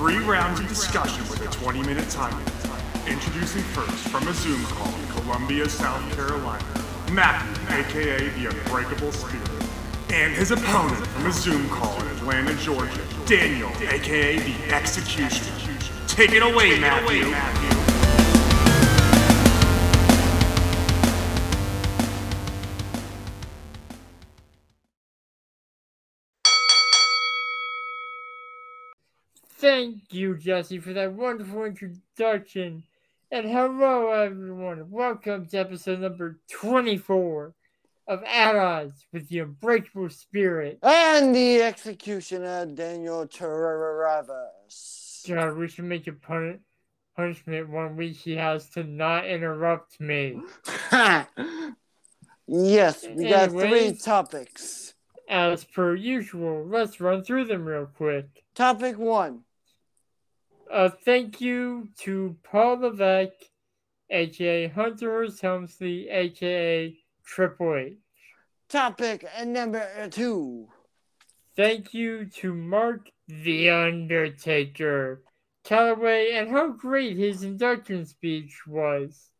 Three rounds of discussion with a 20 minute time limit. Introducing first from a Zoom call in Columbia, South Carolina, Matthew, aka the Unbreakable Spirit. And his opponent from a Zoom call in Atlanta, Georgia, Daniel, aka the Executioner. Take it away, Matthew. Thank you, Jesse, for that wonderful introduction. And hello, everyone. Welcome to episode number 24 of At Odds with the Unbreakable Spirit. And the executioner, Daniel Travis. God, we should make a pun- punishment one week he has to not interrupt me. yes, we got three topics. As per usual, let's run through them real quick. Topic one. Uh, thank you to Paul Levesque, aka Hunter Helmsley, aka Triple H. Topic number two. Thank you to Mark the Undertaker Calloway and how great his induction speech was.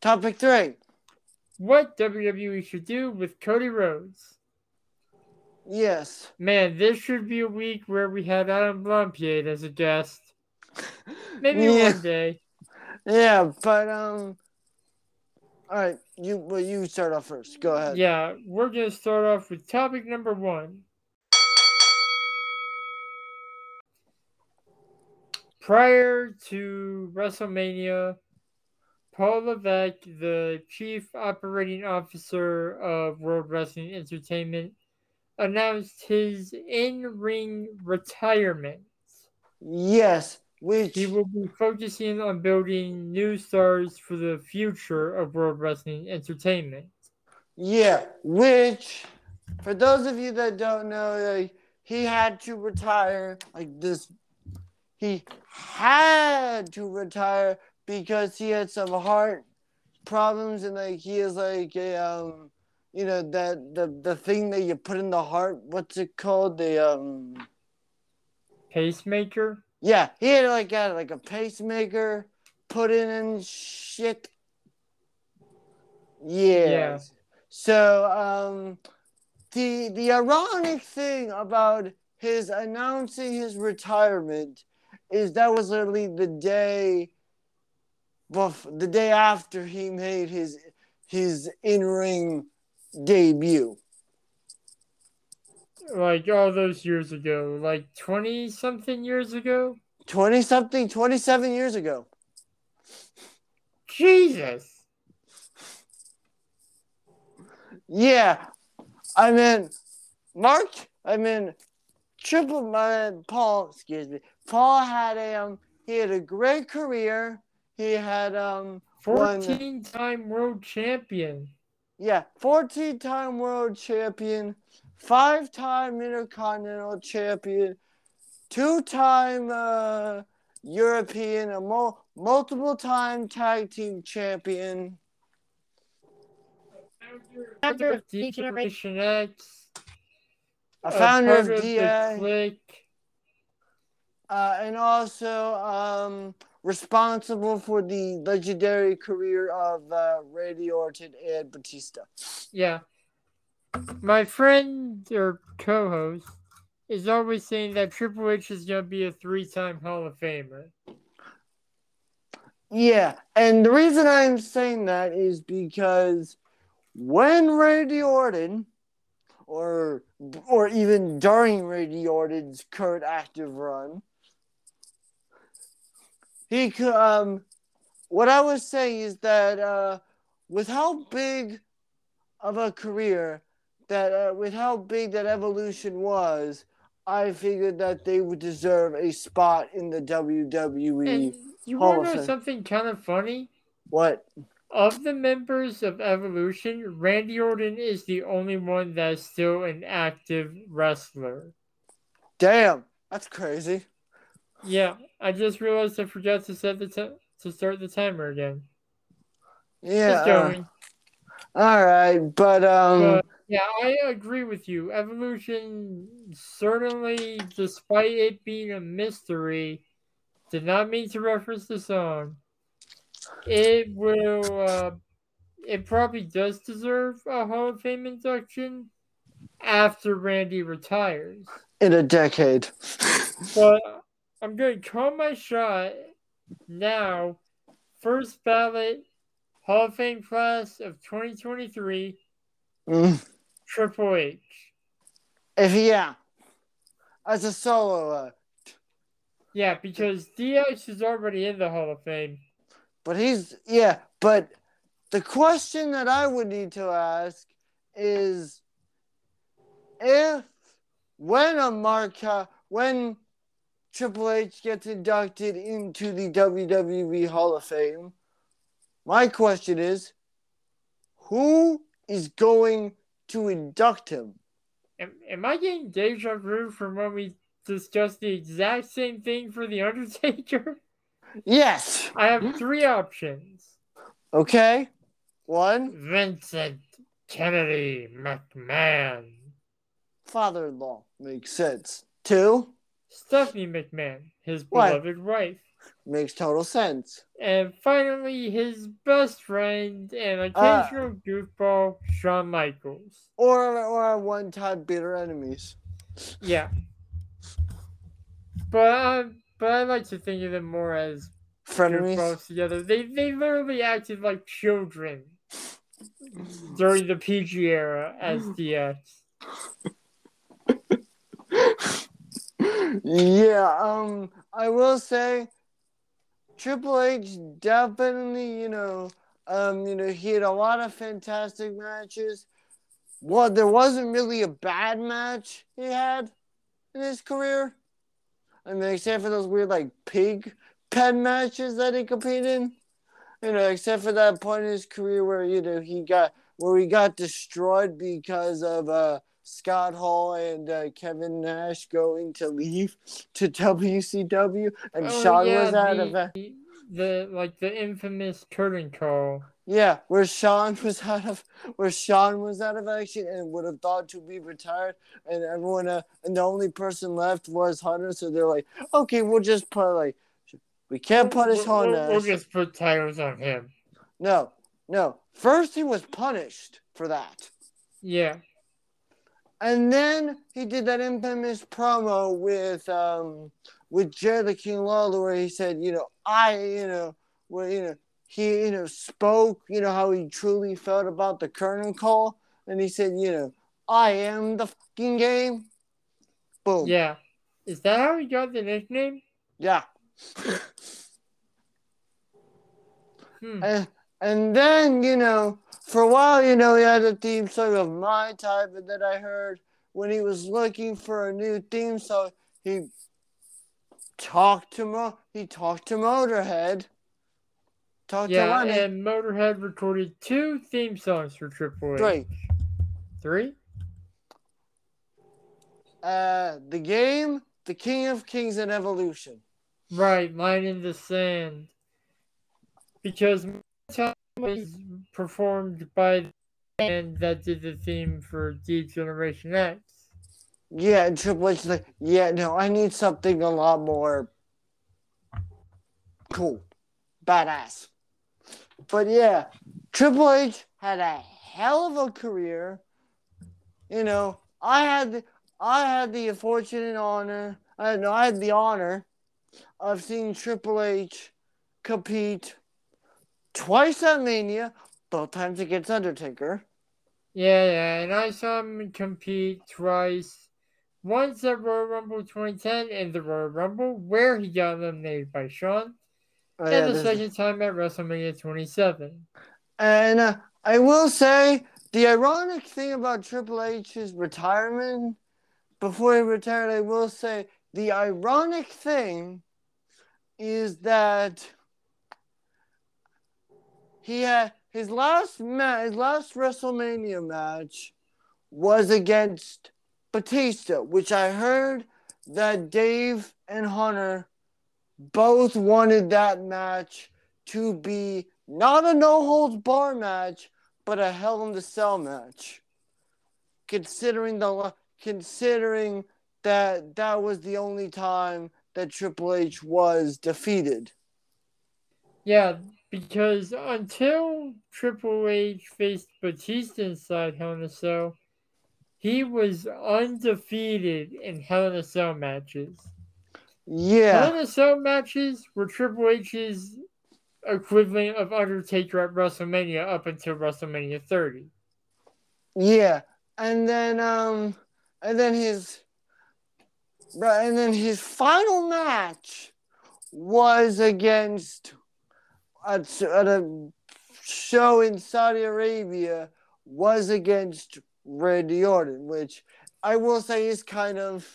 Topic three. What WWE should do with Cody Rhodes. Yes. Man, this should be a week where we have Adam Blumpied as a guest. Maybe Yeah. one day. Yeah, but um. All right, you well, you start off first. Go ahead. Yeah, we're gonna start off with topic number one. Prior to WrestleMania, Paul Levesque, the chief operating officer of World Wrestling Entertainment, announced his in-ring retirement. Yes, which He will be focusing on building new stars for the future of World Wrestling Entertainment. Yeah, which, for those of you that don't know, like, he had to retire like this. He had to retire because he had some heart problems and like he is like a um, you know that the the thing that you put in the heart. What's it called? The um. Pacemaker? Yeah, he had like got like a pacemaker put in and shit. Yeah. Yeah. So um the the ironic thing about his announcing his retirement is that was literally the day bef- the day after he made his his in-ring debut. like all those years ago, like 20 something years ago. 20 something 27 years ago. Jesus. Yeah, I mean, Mark. I mean, Triple Man Paul. Excuse me. Paul had a um. He had a great career. He had um. 14 time world champion. Yeah, fourteen-time world champion, five-time intercontinental champion, two-time uh, European, a mul- multiple-time tag team champion. Founder of D Generation X. A founder of the DA. Uh, and also um, responsible for the legendary career of uh, Randy Orton and Batista. Yeah. My friend or co host is always saying that Triple H is going to be a three time Hall of Famer. Yeah, and the reason I'm saying that is because when Randy Orton, or or even during Randy Orton's current active run, he could um, what I was saying is that uh, with how big of a career that uh, with how big that evolution was, I figured that they would deserve a spot in the WWE. And you Hall want to know something kind of funny? What? Of the members of Evolution, Randy Orton is the only one that is still an active wrestler. Damn, that's crazy. Yeah, I just realized I forgot to set the t- to start the timer again. Yeah. Uh, all right, but um, But Yeah, I agree with you. Evolution certainly, despite it being a mystery, did not mean to reference the song. It will. Uh, it probably does deserve a Hall of Fame induction after Randy retires. In a decade. But I'm going to call my shot now. First ballot Hall of Fame class of 2023, Mm. Triple H. If yeah, as a solo, uh, Yeah, because DX is already in the Hall of Fame. but he's yeah. But the question that I would need to ask is if when a Marca when Triple H gets inducted into the WWE Hall of Fame, my question is, who is going to induct him? Am, am I getting deja vu from when we discussed the exact same thing for The Undertaker? Yes. I have three options Okay. One, Vincent Kennedy McMahon, father-in-law makes sense. Two, Stephanie McMahon, his What? beloved wife, makes total sense. and finally his best friend and Uh. occasional goofball, Shawn Michaels. Or or our one-time bitter enemies. Yeah. But I, but I like to think of them more as Frenemies. goofballs together. They they literally acted like children during the PG era as DX. Yeah, um, I will say Triple H definitely, you know, um, you know, he had a lot of fantastic matches. Well, there wasn't really a bad match he had in his career. I mean, except for those weird like pig pen matches that he competed in. You know, except for that point in his career where, you know, he got where he got destroyed because of uh Scott Hall and uh, Kevin Nash going to leave to WCW, and Oh, Shawn yeah, was out the, of the like the infamous curtain call. yeah, where Shawn was out of where Shawn was out of action and would have thought to be retired, and everyone uh, and the only person left was Hunter, so they're like, okay, we'll just put like we can't punish We'll, we'll- Hunter. we'll just put tires on him. No, no. First he was punished for that. Yeah. And then he did that infamous promo with um with Jerry the King Lawler where he said, you know, I, you know, where you know he you know spoke, you know, how he truly felt about the curtain call, and he said, you know, I am the fucking game. Boom. Yeah. Is that how he got the nickname? Yeah. Hmm. And and then, you know, for a while, you know, he had a theme song of My Time, and then I heard when he was looking for a new theme song, he talked to Mo he talked to Motorhead. Talked to Yeah, Lemmy. and Motorhead recorded two theme songs for Triple H. Three. Three? Uh the game, The King of Kings and Evolution. Right, Line in the Sand. Because Time was performed by the band that did the theme for D Generation X. Yeah, Triple H like, yeah, no, I need something a lot more cool, badass. But yeah, Triple H had a hell of a career. You know, I had the, I had the fortunate honor, I no, I had the honor of seeing Triple H compete twice at Mania, both times against Undertaker. Yeah, yeah, and I saw him compete twice. Once at Royal Rumble 2010 and the Royal Rumble, where he got eliminated by Shawn, Oh, yeah, and the there's- second time at WrestleMania 27. And uh, I will say the ironic thing about Triple H's retirement, before he retired, I will say the ironic thing is that he had his last match, his last WrestleMania match was against Batista, which I heard that Dave and Hunter both wanted that match to be not a no holds bar match, but a Hell in the Cell match. considering the considering that that was the only time that Triple H was defeated. Yeah, because until Triple H faced Batista inside Hell in a Cell, he was undefeated in Hell in a Cell matches. Yeah. Hell in a Cell matches were Triple H's equivalent of Undertaker at WrestleMania up until WrestleMania 30. Yeah. And then um and then his and then his final match was against at, at a show in Saudi Arabia was against Randy Orton, which I will say is kind of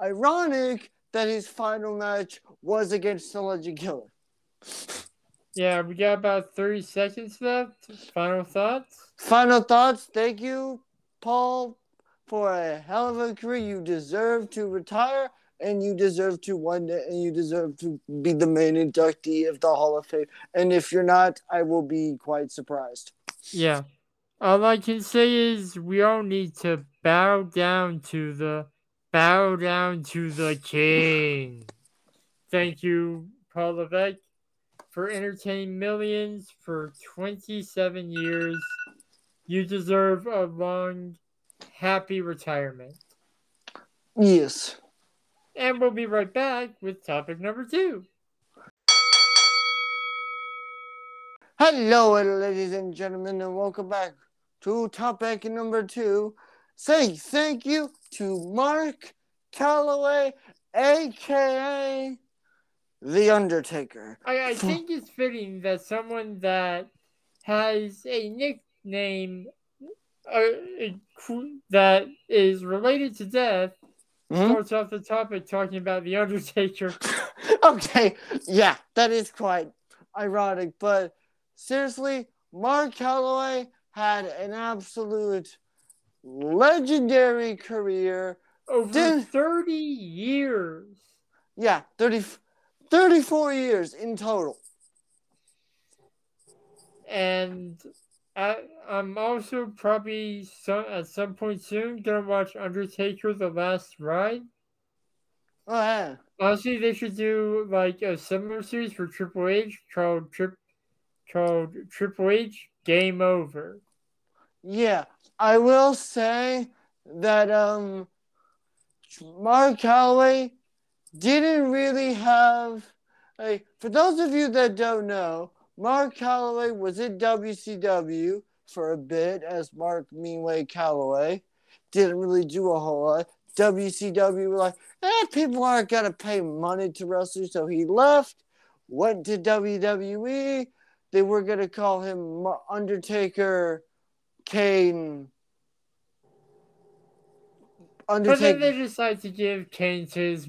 ironic that his final match was against the Legend Killer. Yeah, we got about 30 seconds left. Final thoughts? Final thoughts. Thank you, Paul, for a hell of a career. You deserve to retire and you deserve to one day and you deserve to be the main inductee of the Hall of Fame. And if you're not, I will be quite surprised. Yeah. All I can say is we all need to bow down to the bow down to the king. Thank you, Paul Levesque, for entertaining millions for 27 years. You deserve a long, happy retirement. Yes. And we'll be right back with topic number two. Hello, ladies and gentlemen, and welcome back to topic number two. Say thank you to Mark Calloway, aka The Undertaker. I, I think it's fitting that someone that has a nickname uh, that is related to death Mhm. starts off the topic talking about The Undertaker. okay, yeah, that is quite ironic, but seriously, Mark Calloway had an absolute legendary career. Over Dude. 30 years. Yeah, 30, 34 years in total. And I, I'm also probably some, at some point soon to watch Undertaker The Last Ride. Oh, yeah. Honestly, they should do like a similar series for Triple H called Trip called Triple H Game Over. Yeah, I will say that um, Mark Calloway didn't really have. Like, for those of you that don't know, Mark Calloway was in WCW for a bit as Mark Meanway Calloway. Didn't really do a whole lot. WCW were like, eh, people aren't gonna pay money to wrestle, so he left. Went to WWE. They were gonna call him Undertaker Kane. But then they decided to give Kane to his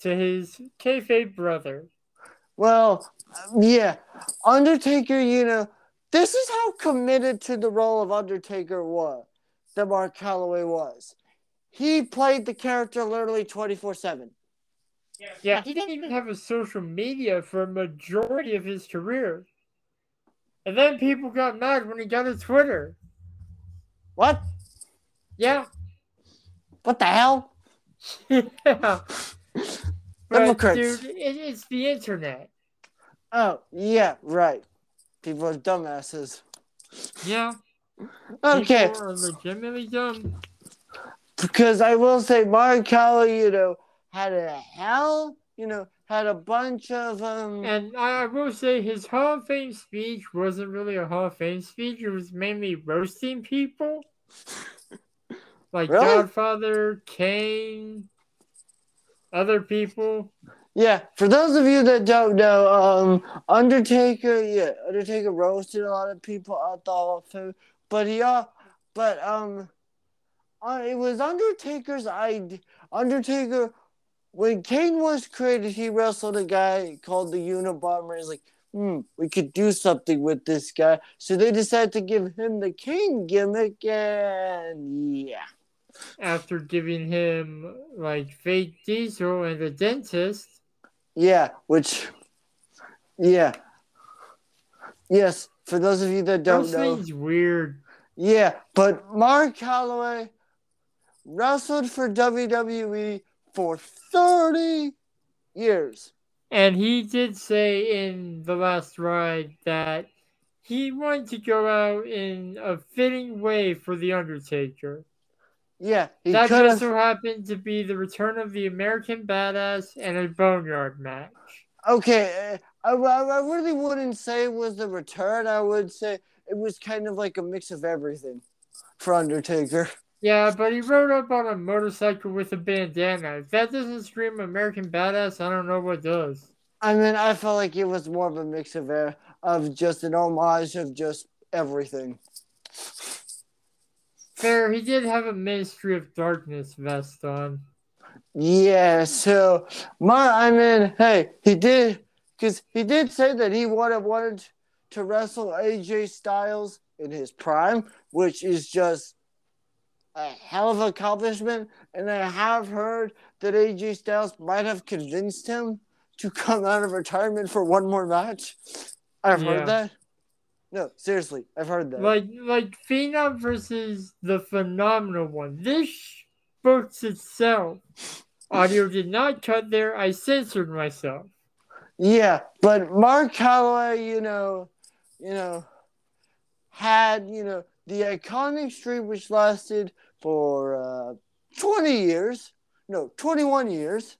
to his kayfabe brother. Well, yeah, Undertaker. You know, this is how committed to the role of Undertaker was that Mark Calloway was. He played the character literally twenty four seven. Yeah, he didn't even have a social media for a majority of his career. And then people got mad when he got a Twitter. What? Yeah. What the hell? yeah. Hypocrites. dude, it, it's the internet. Oh, yeah, right. People are dumbasses. Yeah. Okay, People are legitimately dumb. because I will say Mark Calloway, you know, had a hell, you know, had a bunch of um. And I, I will say his Hall of Fame speech wasn't really a Hall of Fame speech. It was mainly roasting people. Like Really? Godfather, Kane, other people. Yeah, for those of you that don't know, um, Undertaker, yeah, Undertaker roasted a lot of people at the Hall of Fame, but he, uh, but um, uh, it was Undertaker's idea. Undertaker, when Kane was created, he wrestled a guy called the Unabomber. He's like, hmm, we could do something with this guy, so they decided to give him the Kane gimmick, and yeah. After giving him like fake diesel and the dentist. Yeah, which, yeah, yes. For those of you that don't Those know, things weird. yeah. But Mark Calloway wrestled for WWE for 30 years. And he did say in the last ride that he wanted to go out in a fitting way for The Undertaker. Yeah, he that could just have. so happened to be the return of the American Badass and a Boneyard match. Okay, uh, I, I I really wouldn't say it was the return. I would say it was kind of like a mix of everything for Undertaker. Yeah, but he rode up on a motorcycle with a bandana. If that doesn't scream American Badass, I don't know what does. I mean, I felt like it was more of a mix of air, of just an homage of just everything. Fair, he did have a Ministry of Darkness vest on. Yeah, so my I mean, hey, he did because he did say that he would have wanted to wrestle AJ Styles in his prime, which is just a hell of an accomplishment. And I have heard that AJ Styles might have convinced him to come out of retirement for one more match. I've Yeah. heard that. No, seriously, I've heard that. Like like Phenom versus the phenomenal one. This books itself. Audio did not cut there. I censored myself. Yeah, but Mark Calloway, you know, you know, had you know the iconic streak which lasted for uh, twenty years. No, twenty-one years.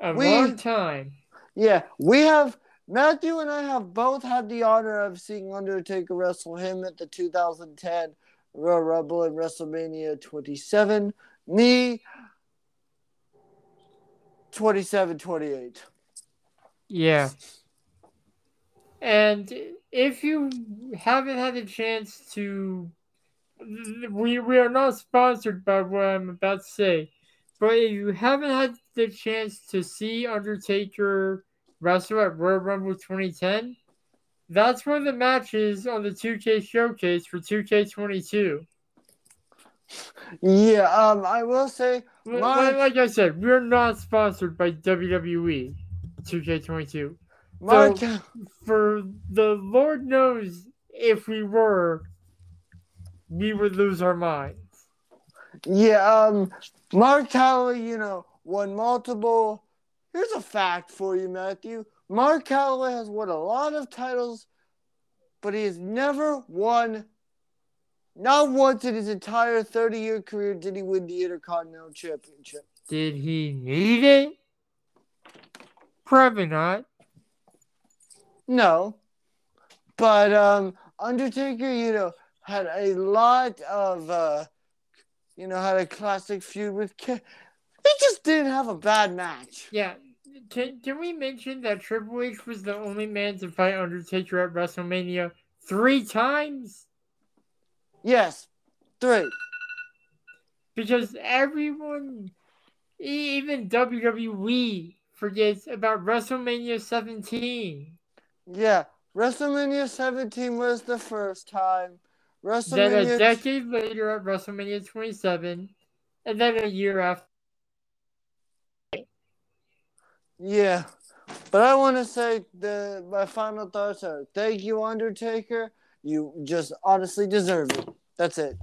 A We- long time. Yeah, we have Matthew and I have both had the honor of seeing Undertaker wrestle him at the 2010 Royal Rumble and WrestleMania 27. Me, 27 28. Yeah. And if you haven't had a chance to, we, we are not sponsored by what I'm about to say, but if you haven't had the chance to see Undertaker wrestle at Royal Rumble 2010, that's one of the matches on the 2K showcase for 2K22. Yeah, um, I will say, Mark- Like, like I said, we're not sponsored by WWE 2K22. Mark, for the Lord knows if we were, we would lose our minds. Yeah, um, Mark Calloway, you know, won multiple. Here's a fact for you, Matthew. Mark Calloway has won a lot of titles, but he has never won. Not once in his entire 30 year career did he win the Intercontinental Championship. Did he need it? Probably not. No. But um Undertaker, you know, had a lot of uh you know, had a classic feud with Ke- He just didn't have a bad match. Yeah. Can, can we mention that Triple H was the only man to fight Undertaker at WrestleMania three times? Yes. Three. Because everyone, even WWE, forgets about WrestleMania 17. Yeah. WrestleMania 17 was the first time. WrestleMania... Then a decade later at WrestleMania 27, and then a year after. Yeah. But I want to say the my final thoughts are thank you Undertaker. You just honestly deserve it. That's it.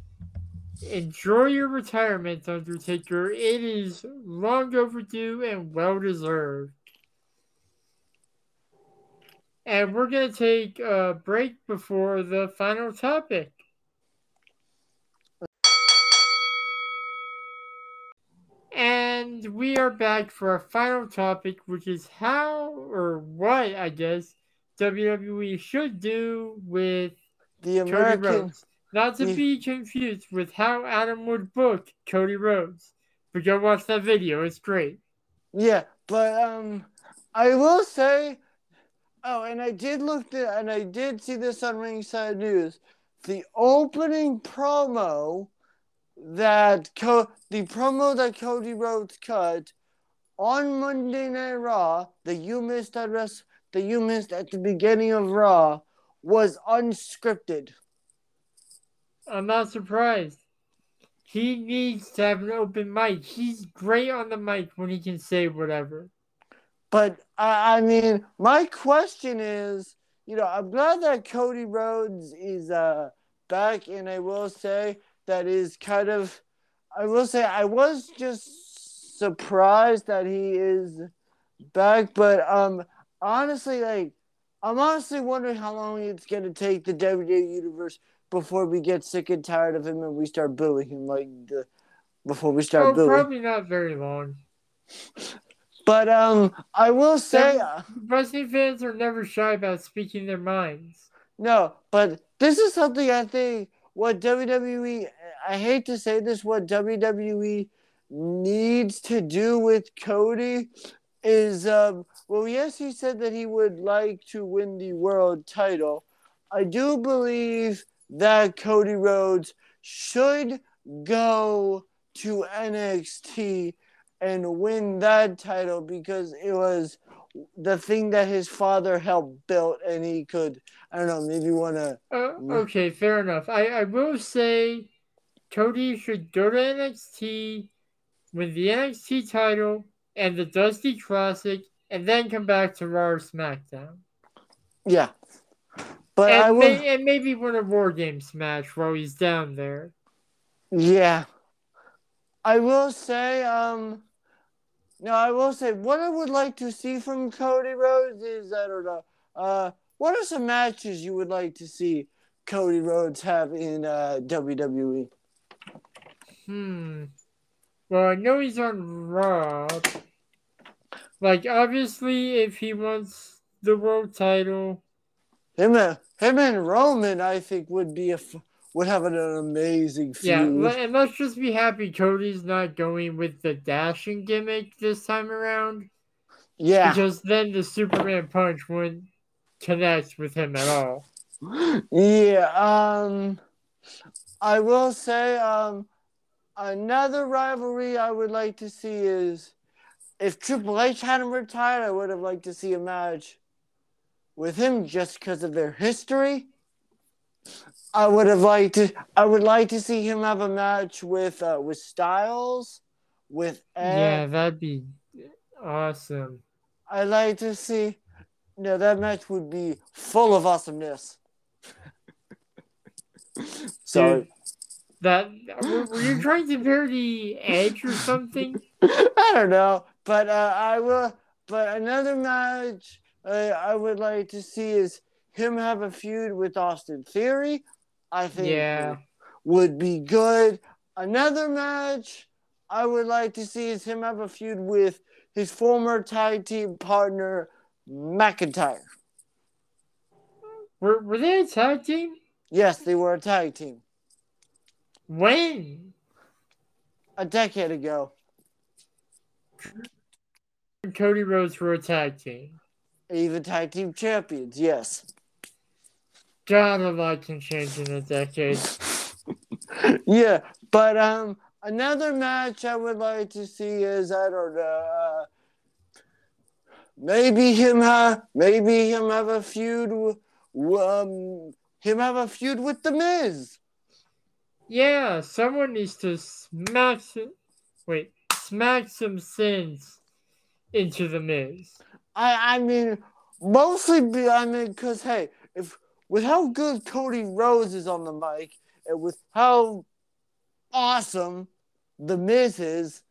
Enjoy your retirement, Undertaker. It is long overdue and well deserved. And we're going to take a break before the final topic. And we are back for our final topic, which is how or what, I guess, WWE should do with The Cody American Rhodes. Not to Yeah. be confused with how Adam would book Cody Rhodes. But go watch that video, it's great. Yeah, but um, I will say, oh, and I did look at, and I did see this on Ringside News. The opening promo that Co- the promo that Cody Rhodes cut on Monday Night Raw that you missed at rest that you missed at the beginning of Raw was unscripted. I'm not surprised. He needs to have an open mic. He's great on the mic when he can say whatever. But I, I mean, my question is, you know, I'm glad that Cody Rhodes is uh back, and I will say that is kind of I will say I was just surprised that he is back, but um, honestly, like I'm honestly wondering how long it's gonna take the WWE universe before we get sick and tired of him and we start booing him like the before we start Oh, booing. probably not very long. But um, I will say. Them- Wrestling fans are never shy about speaking their minds. No, but this is something I think what WWE, I hate to say this, what WWE needs to do with Cody is, um, well, yes, he said that he would like to win the world title. I do believe that Cody Rhodes should go to NXT and win that title because it was the thing that his father helped build and he could I don't know, maybe wanna Uh, Mm. okay, fair enough. I, I will say Cody should go to NXT, win the NXT title and the Dusty Classic, and then come back to Raw or SmackDown. yeah. But I will may, and maybe win a War Games match while he's down there. Yeah. I will say, um no, I will say what I would like to see from Cody Rhodes is I don't know. Uh what are some matches you would like to see Cody Rhodes have in uh WWE? Hmm. Well, I know he's on Raw. Like, obviously, if he wants the world title, Him and him and Roman I think would be a f- would have an, amazing feud. yeah, and let's just be happy Cody's not going with the dashing gimmick this time around. yeah. Because then the Superman punch wouldn't connect with him at all. Yeah, um I will say um another rivalry I would like to see is if Triple H hadn't retired, I would have liked to see a match with him just because of their history. I would have liked to I would like to see him have a match with uh with Styles, with Ed. Yeah, that'd be awesome. I'd like to see no, that match would be full of awesomeness. so Dude, that were, were you trying to parody Edge or something? I don't know, but uh, I will. But another match uh, I would like to see is him have a feud with Austin Theory. I think Yeah. would be good. Another match I would like to see is him have a feud with his former tag team partner McIntyre. Were were they a tag team? Yes, they were a tag team When? a decade ago. Cody Rhodes were a tag team. Even tag team champions. Yes. God, a lot can change in a decade. yeah, but um, another match I would like to see is I don't know, uh, maybe him have maybe him have a feud, with, um, him have a feud with the Miz. Yeah, someone needs to smack some, wait, smack some sins into the Miz. I I mean, mostly be I mean, cause hey, if with how good Cody Rhodes is on the mic and with how awesome the Miz is,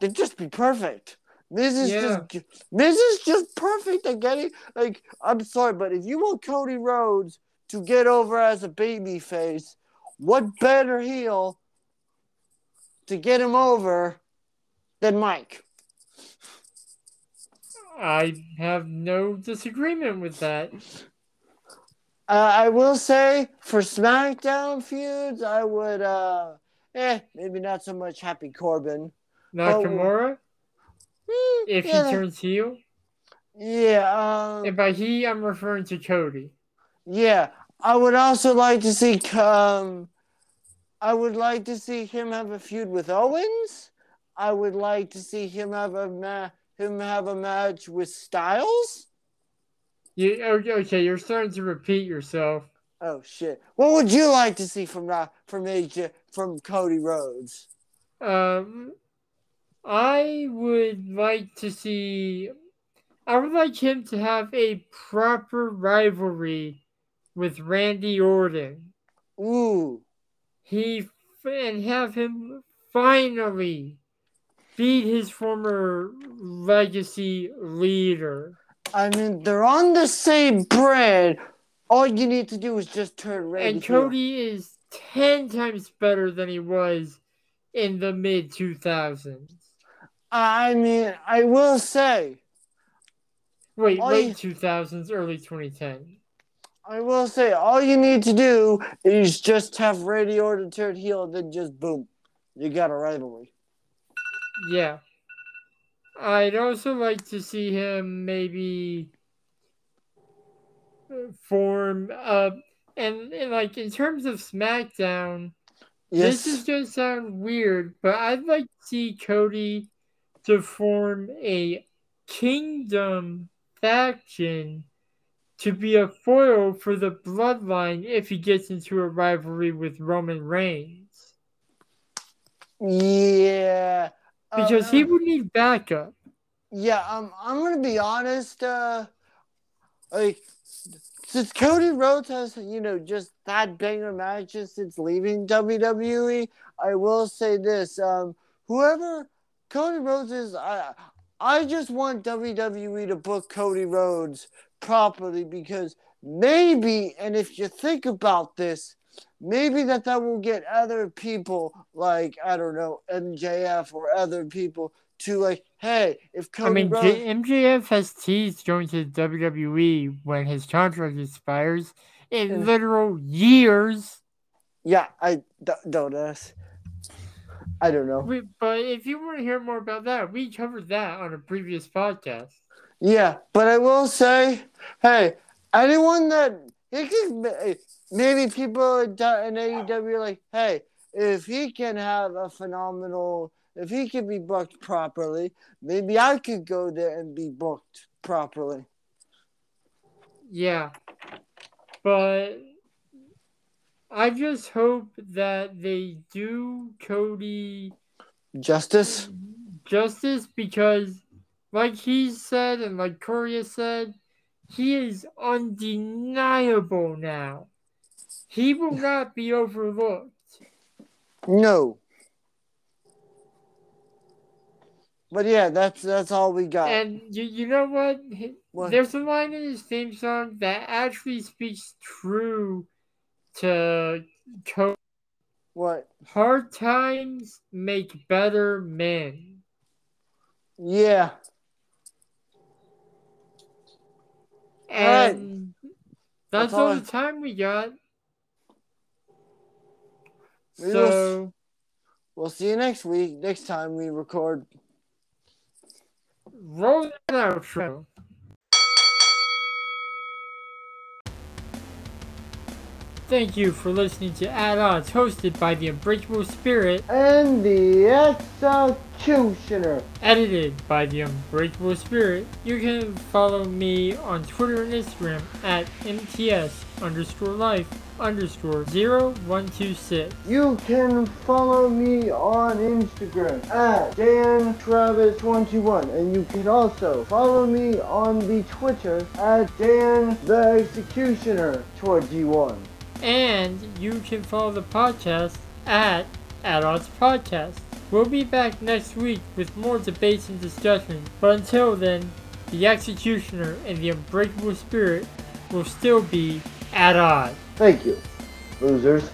they'd just be perfect. Miz is Yeah. just Miz is just perfect at getting like I'm sorry, but if you want Cody Rhodes to get over as a baby face, what better heel to get him over than Mike? I have no disagreement with that. Uh, I will say for SmackDown feuds, I would, uh, eh, maybe not so much Happy Corbin. Nakamura, Hmm, if yeah, he turns heel, yeah, um, and by he, I'm referring to Cody. yeah. I would also like to see, um, I would like to see him have a feud with Owens. I would like to see him have a ma- him have a match with Styles. You okay? okay, You're starting to repeat yourself. Oh shit! What would you like to see from uh, from AJ from Cody Rhodes? Um, I would like to see. I would like him to have a proper rivalry with Randy Orton. Ooh, He and have him finally beat his former legacy leader. I mean, they're on the same brand. All you need to do is just turn red. And heel. Cody is 10 times better than he was in the mid 2000s. I mean, I will say, Wait, late yeah. 2000s, early 2010. I will say, all you need to do is just have Randy Orton turn heel, then just boom, you got a rivalry. Yeah. I'd also like to see him maybe uh, form up and, and like in terms of SmackDown, Yes. this is gonna sound weird, but I'd like to see Cody to form a kingdom faction to be a foil for the bloodline if he gets into a rivalry with Roman Reigns. yeah. Because Uh, he would need backup. Yeah, um, I'm gonna be honest. Uh, like, since Cody Rhodes has, you know, just had banger matches since leaving WWE, I will say this: um, whoever Cody Rhodes is, I, I just want WWE to book Cody Rhodes properly because maybe, and if you think about this, maybe that that will get other people like I don't know MJF or other people to like, hey, if Cody I mean, Rhodes, J- MJF has teased going to WWE when his contract expires in Yeah. literal years. yeah, I d- don't ask. I don't know. We, but if you want to hear more about that, we covered that on a previous podcast. Yeah, but I will say, hey, anyone that could maybe people in AEW are like, hey, if he can have a phenomenal, if he can be booked properly, maybe I could go there and be booked properly. Yeah. But I just hope that they do Cody Justice. justice because, like he said and like Corey said, he is undeniable now. He will not be overlooked. No. But yeah, that's that's all we got. And you, you know what? What? There's a line in his theme song that actually speaks true to what? Hard times make better men. Yeah. And that's, That's all all I- the time we got. So, We'll see you next week. Next time we record. roll that outro. Thank you for listening to At Odds, hosted by the Unbreakable Spirit, And the executioner. edited by the Unbreakable Spirit. You can follow me on Twitter and Instagram at MTS underscore life underscore 0126. You can follow me on Instagram at Dan Travis121 and you can also follow me on the Twitter at Dan the Executioner 21. And you can follow the podcast at At Odds Podcast. We'll be back next week with more debates and discussions. But until then, the Executioner and the Unbreakable Spirit will still be at odds. Thank you, losers.